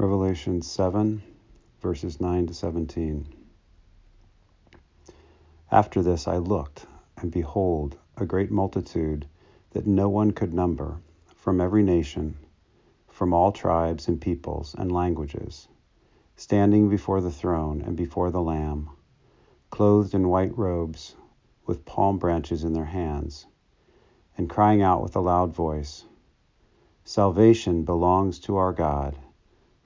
Revelation 7, verses 9 to 17. After this I looked, and behold, a great multitude that no one could number, from every nation, from all tribes and peoples and languages, standing before the throne and before the Lamb, clothed in white robes, with palm branches in their hands, and crying out with a loud voice Salvation belongs to our God